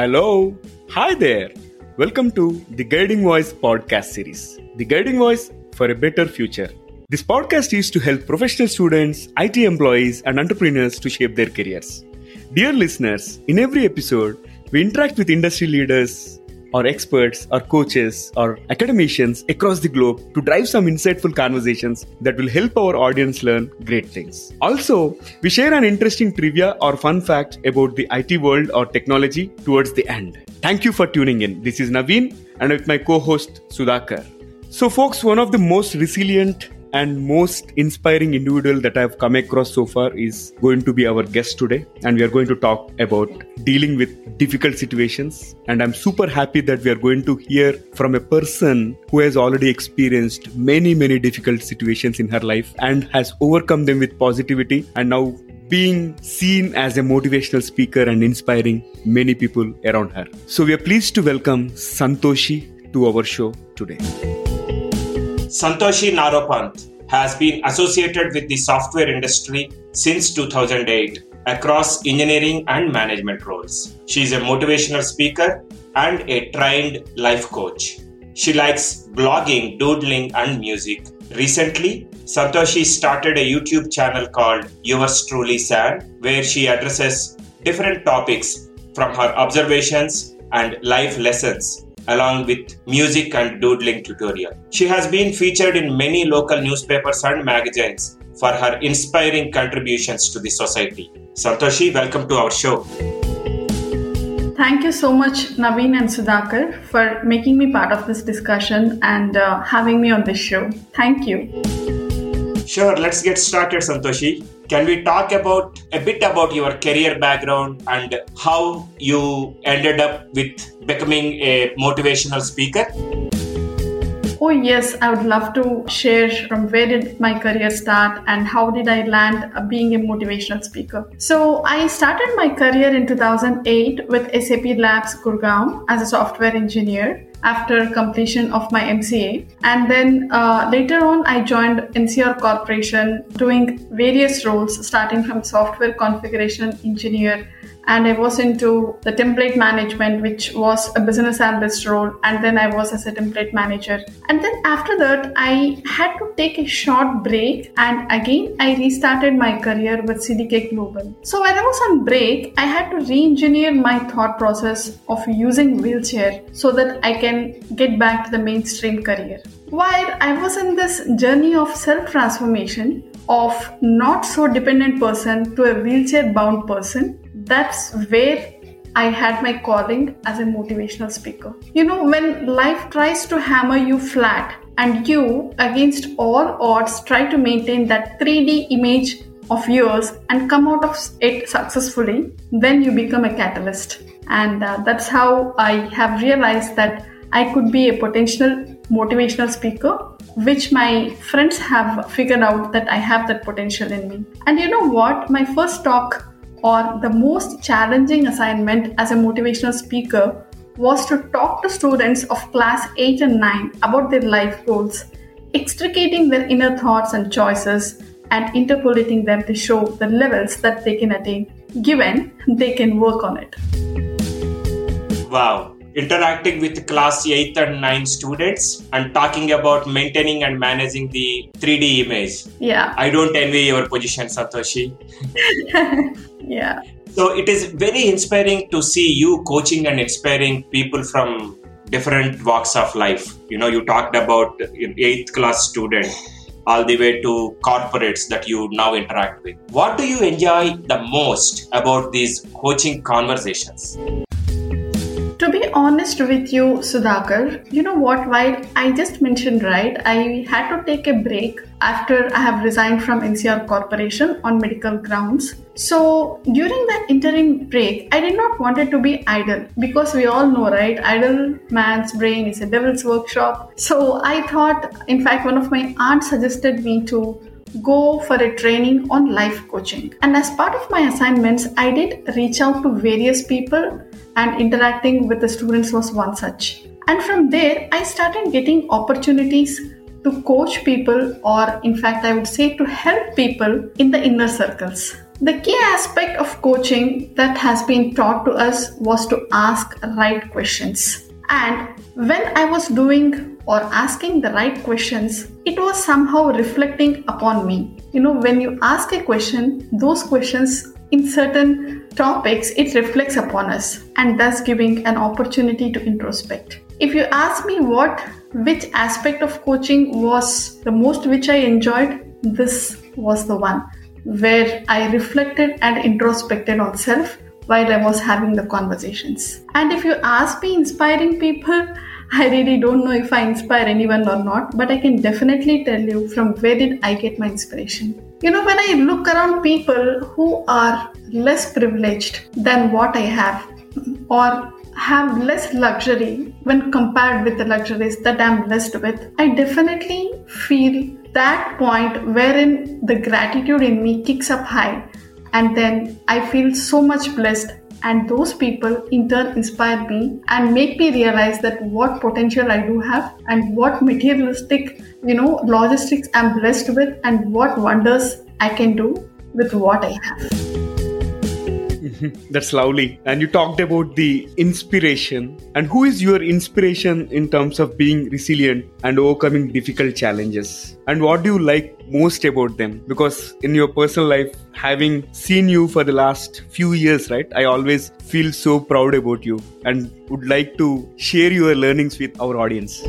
Hello. Hi there. Welcome to the Guiding Voice podcast series. The Guiding Voice for a Better Future. This podcast is to help professional students, IT employees, and entrepreneurs to shape their careers. Dear listeners, in every episode, we interact with industry leaders, or experts, or coaches, or academicians across the globe to drive some insightful conversations that will help our audience learn great things. Also, we share an interesting trivia or fun fact about the IT world or technology towards the end. Thank you for tuning in. This is Naveen and with my co-host Sudhakar. So folks, one of the most resilient and most inspiring individual that I've come across so far is going to be our guest today. And we are going to talk about dealing with difficult situations. And I'm super happy that we are going to hear from a person who has already experienced many, many difficult situations in her life and has overcome them with positivity and now being seen as a motivational speaker and inspiring many people around her. So we are pleased to welcome Santoshi to our show today. Santoshi Naropanth has been associated with the software industry since 2008 across engineering and management roles. She is a motivational speaker and a trained life coach. She likes blogging, doodling, and music. Recently, Santoshi started a YouTube channel called Yours Truly San, where she addresses different topics from her observations and life lessons along with music and doodling tutorial. She has been featured in many local newspapers and magazines for her inspiring contributions to the society. Santoshi, welcome to our show. Thank you so much, Naveen and Sudhakar, for making me part of this discussion and uh, having me on this show. Thank you. Sure, let's get started, Santoshi. Can we talk about a bit about your career background and how you ended up with becoming a motivational speaker? Oh, yes, I would love to share from where did my career start and how did I land being a motivational speaker. So, I started my career in 2008 with SAP Labs Gurgaon as a software engineer after completion of my MCA. And then uh, later on, I joined NCR Corporation doing various roles, starting from software configuration engineer and I was into the template management, which was a business analyst role, and then I was as a template manager. And then after that, I had to take a short break, and again, I restarted my career with CDK Global. So when I was on break, I had to re-engineer my thought process of using wheelchair so that I can get back to the mainstream career. While I was in this journey of self transformation, of not so dependent person to a wheelchair bound person that's where I had my calling as a motivational speaker. You know, when life tries to hammer you flat and you, against all odds, try to maintain that 3D image of yours and come out of it successfully, then you become a catalyst. And uh, that's how I have realized that I could be a potential motivational speaker, which my friends have figured out that I have that potential in me. And you know what? My first talk or the most challenging assignment as a motivational speaker was to talk to students of class 8 and 9 about their life goals, extricating their inner thoughts and choices, and interpolating them to show the levels that they can attain, given they can work on it. Wow. Interacting with class 8 and 9 students and talking about maintaining and managing the 3D image. Yeah. I don't envy your position, Santoshi. Yeah. So it is very inspiring to see you coaching and inspiring people from different walks of life. You know, you talked about eighth class student all the way to corporates that you now interact with. What do you enjoy the most about these coaching conversations? To be honest with you, Sudhakar, you know what? While I just mentioned, right, I had to take a break after I have resigned from NCR Corporation on medical grounds. So during that interim break, I did not want it to be idle because we all know, right? Idle man's brain is a devil's workshop. So I thought, in fact, one of my aunts suggested me to go for a training on life coaching. And as part of my assignments, I did reach out to various people and interacting with the students was one such. And from there, I started getting opportunities to coach people, or in fact, I would say to help people in the inner circles. The key aspect of coaching that has been taught to us was to ask right questions. And when I was doing or asking the right questions, it was somehow reflecting upon me. You know, when you ask a question, those questions in certain topics, it reflects upon us and thus giving an opportunity to introspect. If you ask me what which aspect of coaching was the most which I enjoyed, this was the one where I reflected and introspected on self while I was having the conversations. And if you ask me inspiring people, I really don't know if I inspire anyone or not, but I can definitely tell you from where did I get my inspiration. You know, when I look around people who are less privileged than what I have, or have less luxury when compared with the luxuries that I'm blessed with, I definitely feel that point wherein the gratitude in me kicks up high, and then I feel so much blessed. And those people in turn inspire me and make me realize that what potential I do have and what materialistic, you know, logistics I'm blessed with and what wonders I can do with what I have. That's lovely. And you talked about the inspiration. And who is your inspiration in terms of being resilient and overcoming difficult challenges? And what do you like most about them? Because in your personal life, having seen you for the last few years, right, I always feel so proud about you and would like to share your learnings with our audience.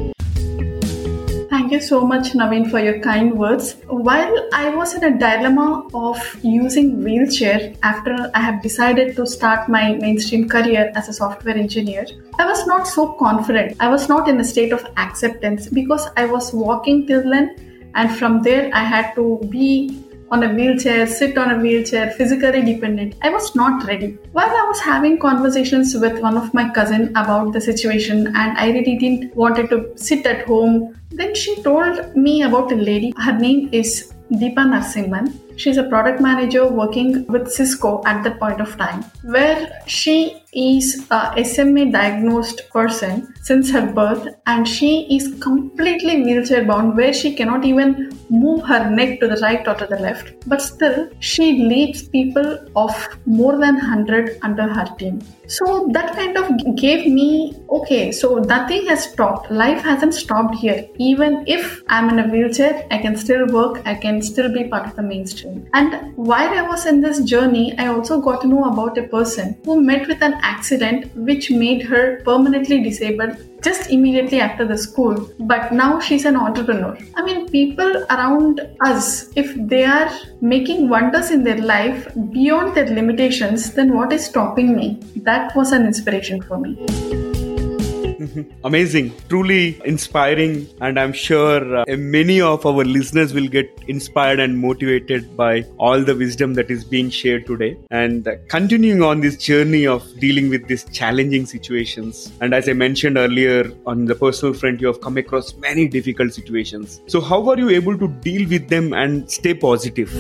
Thank you so much, Naveen, for your kind words. While I was in a dilemma of using wheelchair after I have decided to start my mainstream career as a software engineer, I was not so confident. I was not in a state of acceptance because I was walking till then, and from there I had to be on a wheelchair, sit on a wheelchair, physically dependent. I was not ready. While I was having conversations with one of my cousin about the situation and I really didn't wanted to sit at home, then she told me about a lady. Her name is Deepa Narsimhan. She's a product manager working with Cisco at that point of time, where she is a SMA diagnosed person since her birth and she is completely wheelchair bound where she cannot even move her neck to the right or to the left. But still she leads people of more than 100 under her team. So that kind of gave me okay so nothing has stopped life hasn't stopped here. Even if i'm in a wheelchair i can still work i can still be part of the mainstream. And while i was in this journey i also got to know about a person who met with an accident which made her permanently disabled just immediately after the school. But now she's an entrepreneur. I mean, people around us, if they are making wonders in their life beyond their limitations, then what is stopping me? That was an inspiration for me. Amazing, truly inspiring, and I'm sure uh, many of our listeners will get inspired and motivated by all the wisdom that is being shared today. And uh, continuing on this journey of dealing with these challenging situations. And as I mentioned earlier, on the personal front, you have come across many difficult situations. So, how are you able to deal with them and stay positive?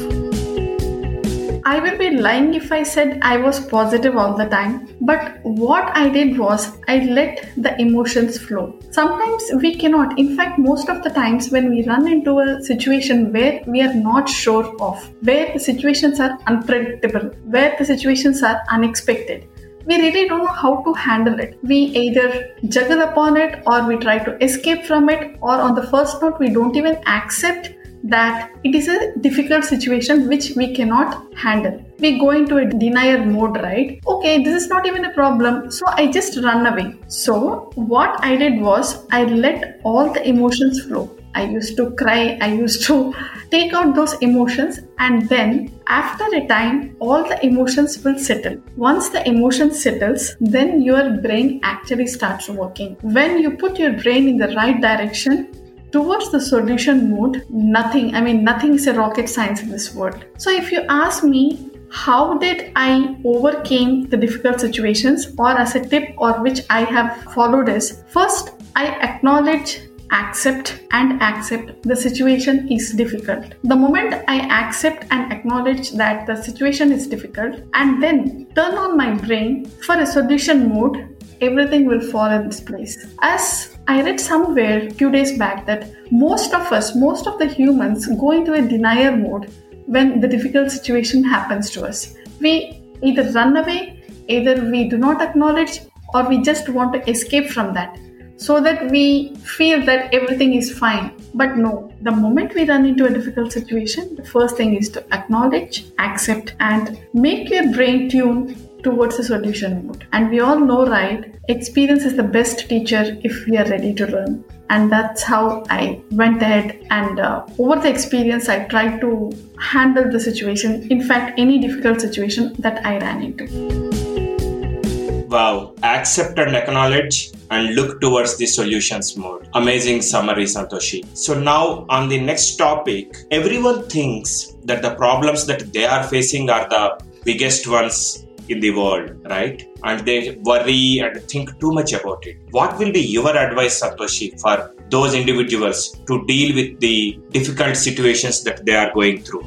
I will be lying if I said I was positive all the time. But what I did was I let the emotions flow. Sometimes we cannot. In fact, most of the times when we run into a situation where we are not sure of, where the situations are unpredictable, where the situations are unexpected, we really don't know how to handle it. We either juggle upon it or we try to escape from it, or on the first note, we don't even accept that it is a difficult situation which we cannot handle. We go into a denier mode, right? Okay, this is not even a problem, so I just run away. So, what I did was I let all the emotions flow. I used to cry, I used to take out those emotions, and then after a time, all the emotions will settle. Once the emotion settles, then your brain actually starts working. When you put your brain in the right direction, towards the solution mode, nothing, I mean, nothing is a rocket science in this world. So if you ask me, how did I overcame the difficult situations or as a tip or which I have followed is first I acknowledge accept and accept the situation is difficult. The moment I accept and acknowledge that the situation is difficult and then turn on my brain for a solution mode, everything will fall in this place. As I read somewhere few days back that most of us, most of the humans go into a denier mode when the difficult situation happens to us. We either run away, either we do not acknowledge, or we just want to escape from that so that we feel that everything is fine. But no, the moment we run into a difficult situation, the first thing is to acknowledge, accept, and make your brain tune towards the solution mode. And we all know, right? Experience is the best teacher if we are ready to learn. And that's how I went ahead and uh, over the experience, I tried to handle the situation. In fact, any difficult situation that I ran into. Wow, accept and acknowledge and look towards the solutions mode. Amazing summary, Santoshi. So, now on the next topic, everyone thinks that the problems that they are facing are the biggest ones in the world, right? And they worry and think too much about it. What will be your advice, Santoshi, for those individuals to deal with the difficult situations that they are going through?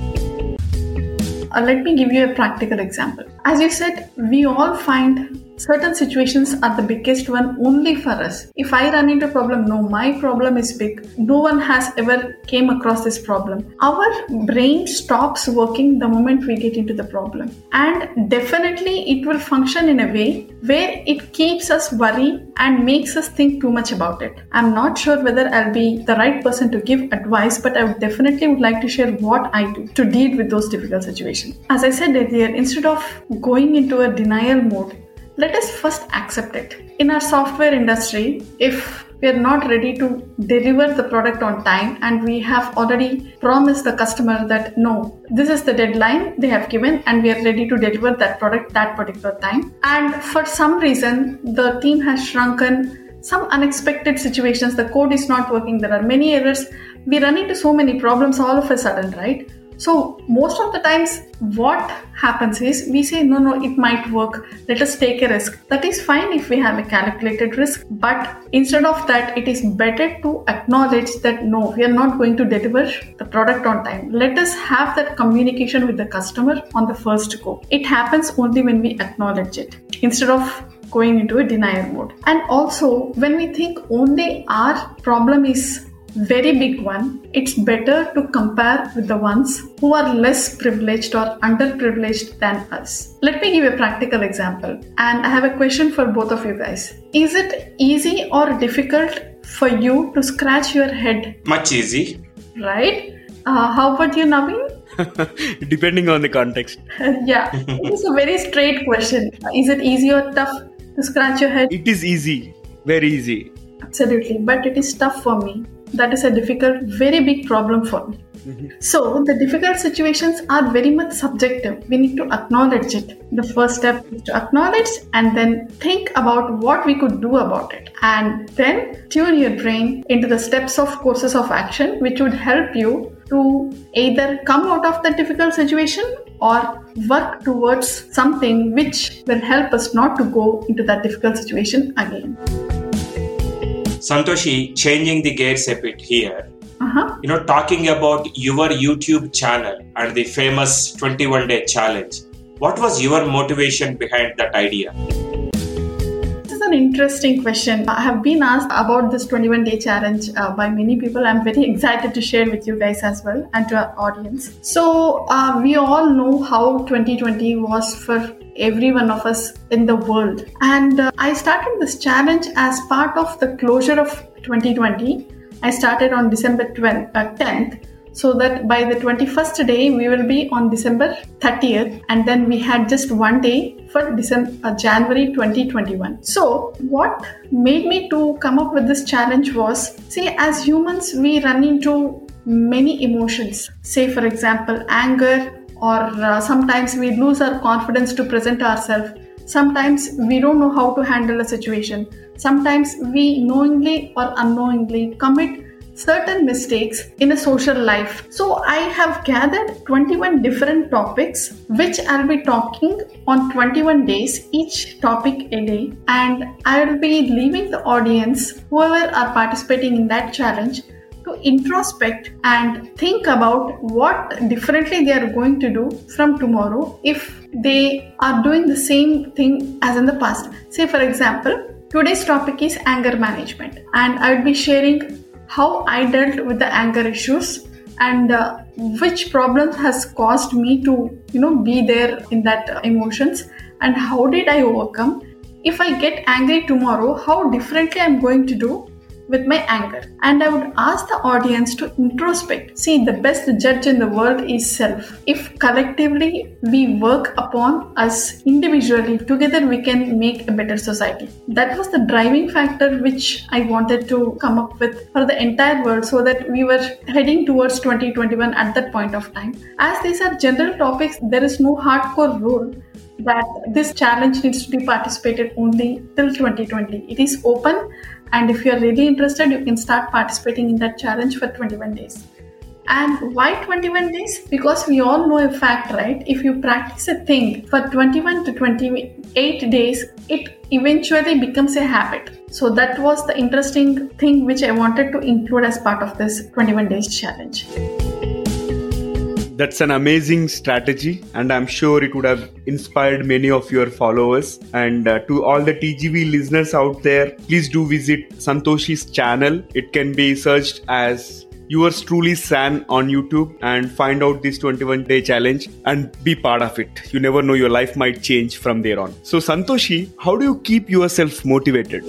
Uh, let me give you a practical example. As you said, we all find certain situations are the biggest one only for us. If i run into a problem no my problem is big. No one has ever came across this problem. Our brain stops working the moment we get into the problem. And definitely it will function in a way where it keeps us worry and makes us think too much about it. I'm not sure whether i'll be the right person to give advice but i would definitely would like to share what i do to deal with those difficult situations. As i said earlier instead of going into a denial mode let us first accept it. In our software industry, if we are not ready to deliver the product on time and we have already promised the customer that no, this is the deadline they have given and we are ready to deliver that product that particular time. And for some reason, the team has shrunken some unexpected situations, the code is not working, there are many errors, we run into so many problems all of a sudden, right? So, most of the times, what happens is we say, no, no, it might work. Let us take a risk. That is fine if we have a calculated risk, but instead of that, it is better to acknowledge that no, we are not going to deliver the product on time. Let us have that communication with the customer on the first go. It happens only when we acknowledge it instead of going into a denial mode. And also, when we think only our problem is very big one, it's better to compare with the ones who are less privileged or underprivileged than us. Let me give a practical example. And I have a question for both of you guys. Is it easy or difficult for you to scratch your head? Much easy. Right? Uh, how about you, Naveen? Depending on the context. yeah, it's a very straight question. Is it easy or tough to scratch your head? It is easy, very easy. Absolutely, but it is tough for me that is a difficult, very big problem for me. Mm-hmm. So, the difficult situations are very much subjective. We need to acknowledge it. The first step is to acknowledge and then think about what we could do about it. And then tune your brain into the steps of courses of action, which would help you to either come out of the difficult situation or work towards something which will help us not to go into that difficult situation again. Santoshi, changing the gears a bit here. Uh-huh. You know, talking about your YouTube channel and the famous 21 day challenge. What was your motivation behind that idea? This is an interesting question. I have been asked about this 21 day challenge uh, by many people. I'm very excited to share with you guys as well and to our audience. So, uh, we all know how 2020 was for every one of us in the world. And uh, I started this challenge as part of the closure of 2020. I started on December 12th, uh, 10th so that by the 21st day we will be on December 30th and then we had just one day for December uh, January 2021 so what made me to come up with this challenge was see as humans we run into many emotions say for example anger or uh, sometimes we lose our confidence to present ourselves. Sometimes we don't know how to handle a situation. Sometimes we knowingly or unknowingly commit certain mistakes in a social life. So i have gathered 21 different topics which i'll be talking on 21 days each topic a day. And i'll be leaving the audience whoever are participating in that challenge introspect and think about what differently they are going to do from tomorrow if they are doing the same thing as in the past. Say, for example, today's topic is anger management, and I will be sharing how I dealt with the anger issues and uh, which problems has caused me to you know be there in that uh, emotions and how did i overcome if i get angry tomorrow how differently i'm going to do with my anger. And I would ask the audience to introspect. See, the best judge in the world is self. If collectively we work upon us individually, together we can make a better society. That was the driving factor which I wanted to come up with for the entire world so that we were heading towards 2021 at that point of time. As these are general topics, there is no hardcore rule that this challenge needs to be participated only till 2020. It is open and if you're really interested, you can start participating in that challenge for 21 days. And why 21 days? Because we all know a fact, right? If you practice a thing for 21 to 28 days, it eventually becomes a habit. So that was the interesting thing which I wanted to include as part of this 21 days challenge. That's an amazing strategy, and I'm sure it would have inspired many of your followers. And uh, to all the TGV listeners out there, please do visit Santoshi's channel. It can be searched as yours truly San on YouTube and find out this 21 day challenge and be part of it. You never know, your life might change from there on. So, Santoshi, how do you keep yourself motivated?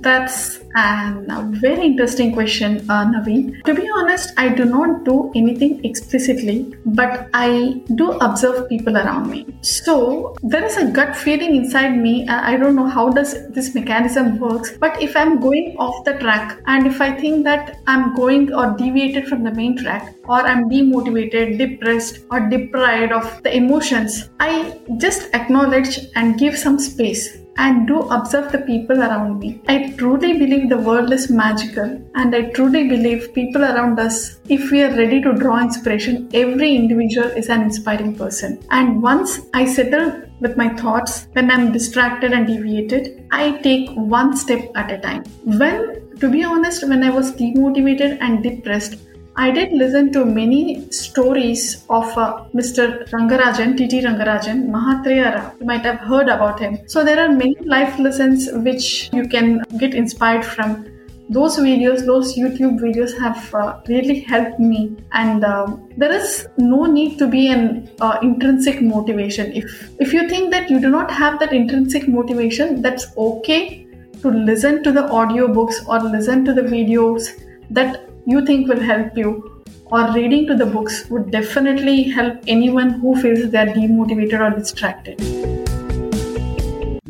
That's and a very interesting question, uh, Naveen. To be honest, I do not do anything explicitly, but I do observe people around me. So there is a gut feeling inside me. I don't know how does this mechanism works, but if I'm going off the track and if I think that I'm going or deviated from the main track, or I'm demotivated, depressed, or deprived of the emotions, I just acknowledge and give some space and do observe the people around me. I truly believe the world is magical and I truly believe people around us, if we are ready to draw inspiration, every individual is an inspiring person. And once I settle with my thoughts, when I'm distracted and deviated, I take one step at a time. When, to be honest, when I was demotivated and depressed, I did listen to many stories of uh, Mr. Rangarajan, T.T. Rangarajan, Mahatria You might have heard about him. So there are many life lessons which you can get inspired from. Those videos, those YouTube videos have uh, really helped me, and uh, there is no need to be an uh, intrinsic motivation. If if you think that you do not have that intrinsic motivation, that's okay to listen to the audiobooks or listen to the videos that you think will help you or reading to the books would definitely help anyone who feels they are demotivated or distracted.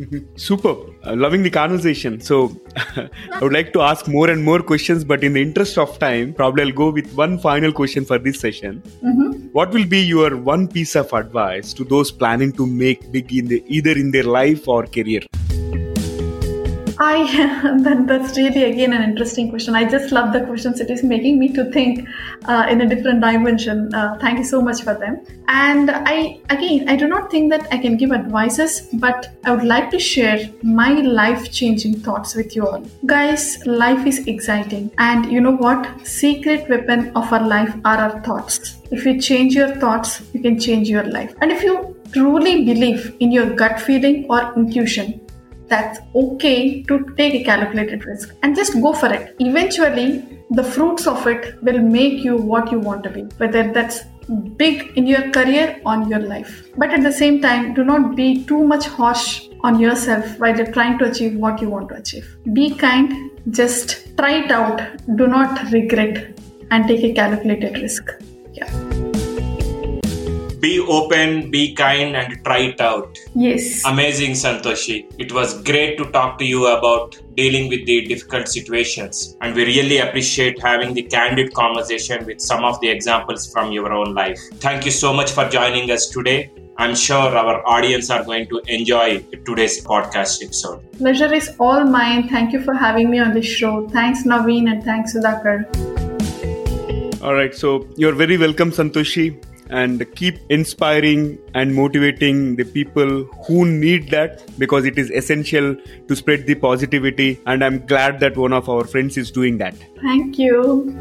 Mm-hmm. Super. Uh, loving the conversation. So, I would like to ask more and more questions, but in the interest of time, probably I'll go with one final question for this session. Mm-hmm. What will be your one piece of advice to those planning to make big in the, either in their life or career? I that, that's really again an interesting question. I just love the questions. It is making me to think uh, in a different dimension. Uh, thank you so much for them. And I again, I do not think that I can give advices, but I would like to share my life-changing thoughts with you all, guys. Life is exciting, and you know what? Secret weapon of our life are our thoughts. If you change your thoughts, you can change your life. And if you truly believe in your gut feeling or intuition, that's okay to take a calculated risk and just go for it. Eventually, the fruits of it will make you what you want to be, whether that's big in your career on your life. But at the same time, do not be too much harsh on yourself while you're trying to achieve what you want to achieve. Be kind, just try it out, do not regret, and take a calculated risk. Yeah be open, be kind, and try it out. Yes. Amazing, Santoshi. It was great to talk to you about dealing with the difficult situations. And we really appreciate having the candid conversation with some of the examples from your own life. Thank you so much for joining us today. I'm sure our audience are going to enjoy today's podcast episode. Pleasure is all mine. Thank you for having me on the show. Thanks, Naveen, and thanks, Sudhakar. All right, so you're very welcome, Santoshi and keep inspiring and motivating the people who need that because it is essential to spread the positivity and i'm glad that one of our friends is doing that. Thank you.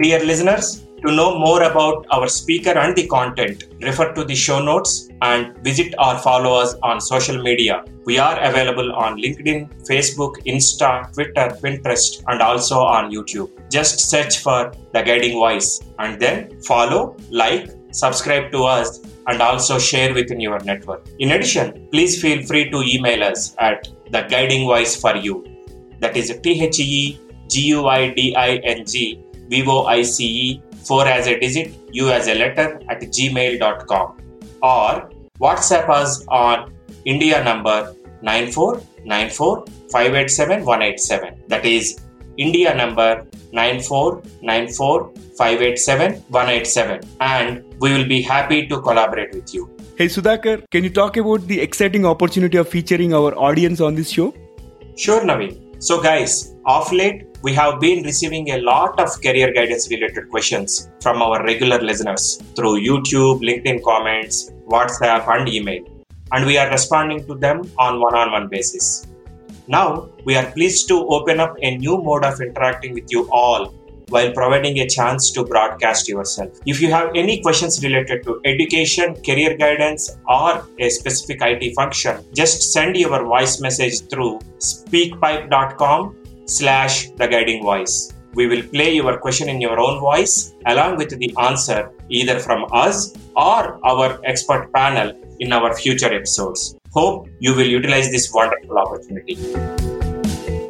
Dear listeners to know more about our speaker and the content refer to the show notes and visit or follow us on social media. We are available on LinkedIn, Facebook, Insta, Twitter, Pinterest, and also on YouTube. Just search for The Guiding Voice and then follow, like, subscribe to us, and also share within your network. In addition, please feel free to email us at The Guiding Voice for You. That is T H E G U I D I N G V O I C E 4 as a digit, U as a letter at gmail.com or WhatsApp us on India number 9494587 That is India number 9494 587 187. And we will be happy to collaborate with you. Hey Sudhakar, can you talk about the exciting opportunity of featuring our audience on this show? Sure, Naveen. So, guys, off late, we have been receiving a lot of career guidance related questions from our regular listeners through YouTube, LinkedIn comments, WhatsApp, and email. And we are responding to them on one on one basis. Now, we are pleased to open up a new mode of interacting with you all while providing a chance to broadcast yourself. If you have any questions related to education, career guidance, or a specific IT function, just send your voice message through speakpipe.com slash the guiding voice. We will play your question in your own voice along with the answer either from us or our expert panel in our future episodes. Hope you will utilize this wonderful opportunity.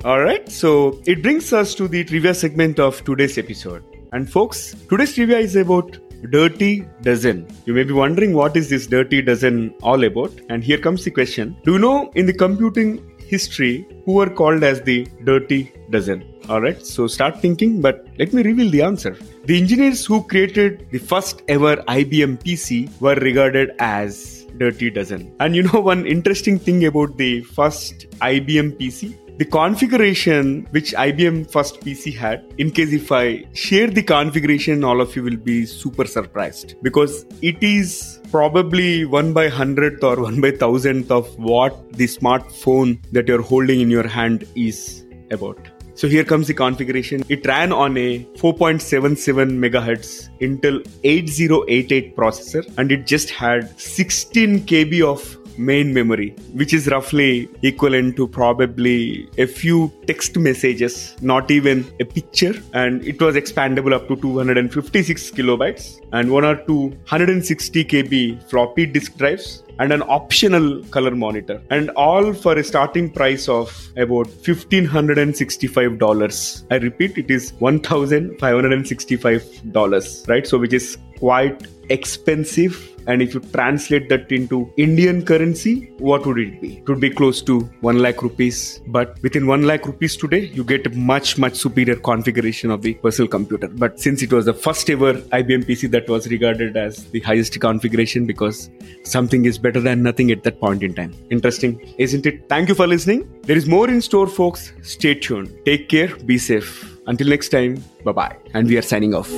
All right, so it brings us to the trivia segment of today's episode. And folks, today's trivia is about Dirty Dozen. You may be wondering what is this Dirty Dozen all about? And here comes the question. Do you know in the computing history who were called as the Dirty Dozen? Alright, so start thinking, but let me reveal the answer. The engineers who created the first ever IBM PC were regarded as Dirty Dozen. And you know one interesting thing about the first IBM PC? The configuration which IBM first PC had, in case if I share the configuration, all of you will be super surprised because it is probably one by hundredth or one by thousandth of what the smartphone that you're holding in your hand is about. So here comes the configuration. It ran on a 4.77 megahertz Intel 8088 processor and it just had 16 KB of main memory, which is roughly equivalent to probably a few text messages, not even a picture. And it was expandable up to 256 kilobytes and one or two 160 KB floppy disk drives and an optional color monitor and all for a starting price of about $1565 i repeat it is $1565 right so which is quite expensive and if you translate that into Indian currency, what would it be? It would be close to 1 lakh rupees. But within 1 lakh rupees today, you get a much, much superior configuration of the personal computer. But since it was the first ever IBM PC that was regarded as the highest configuration because something is better than nothing at that point in time. Interesting, isn't it? Thank you for listening. There is more in store, folks. Stay tuned. Take care. Be safe. Until next time, bye bye. And we are signing off.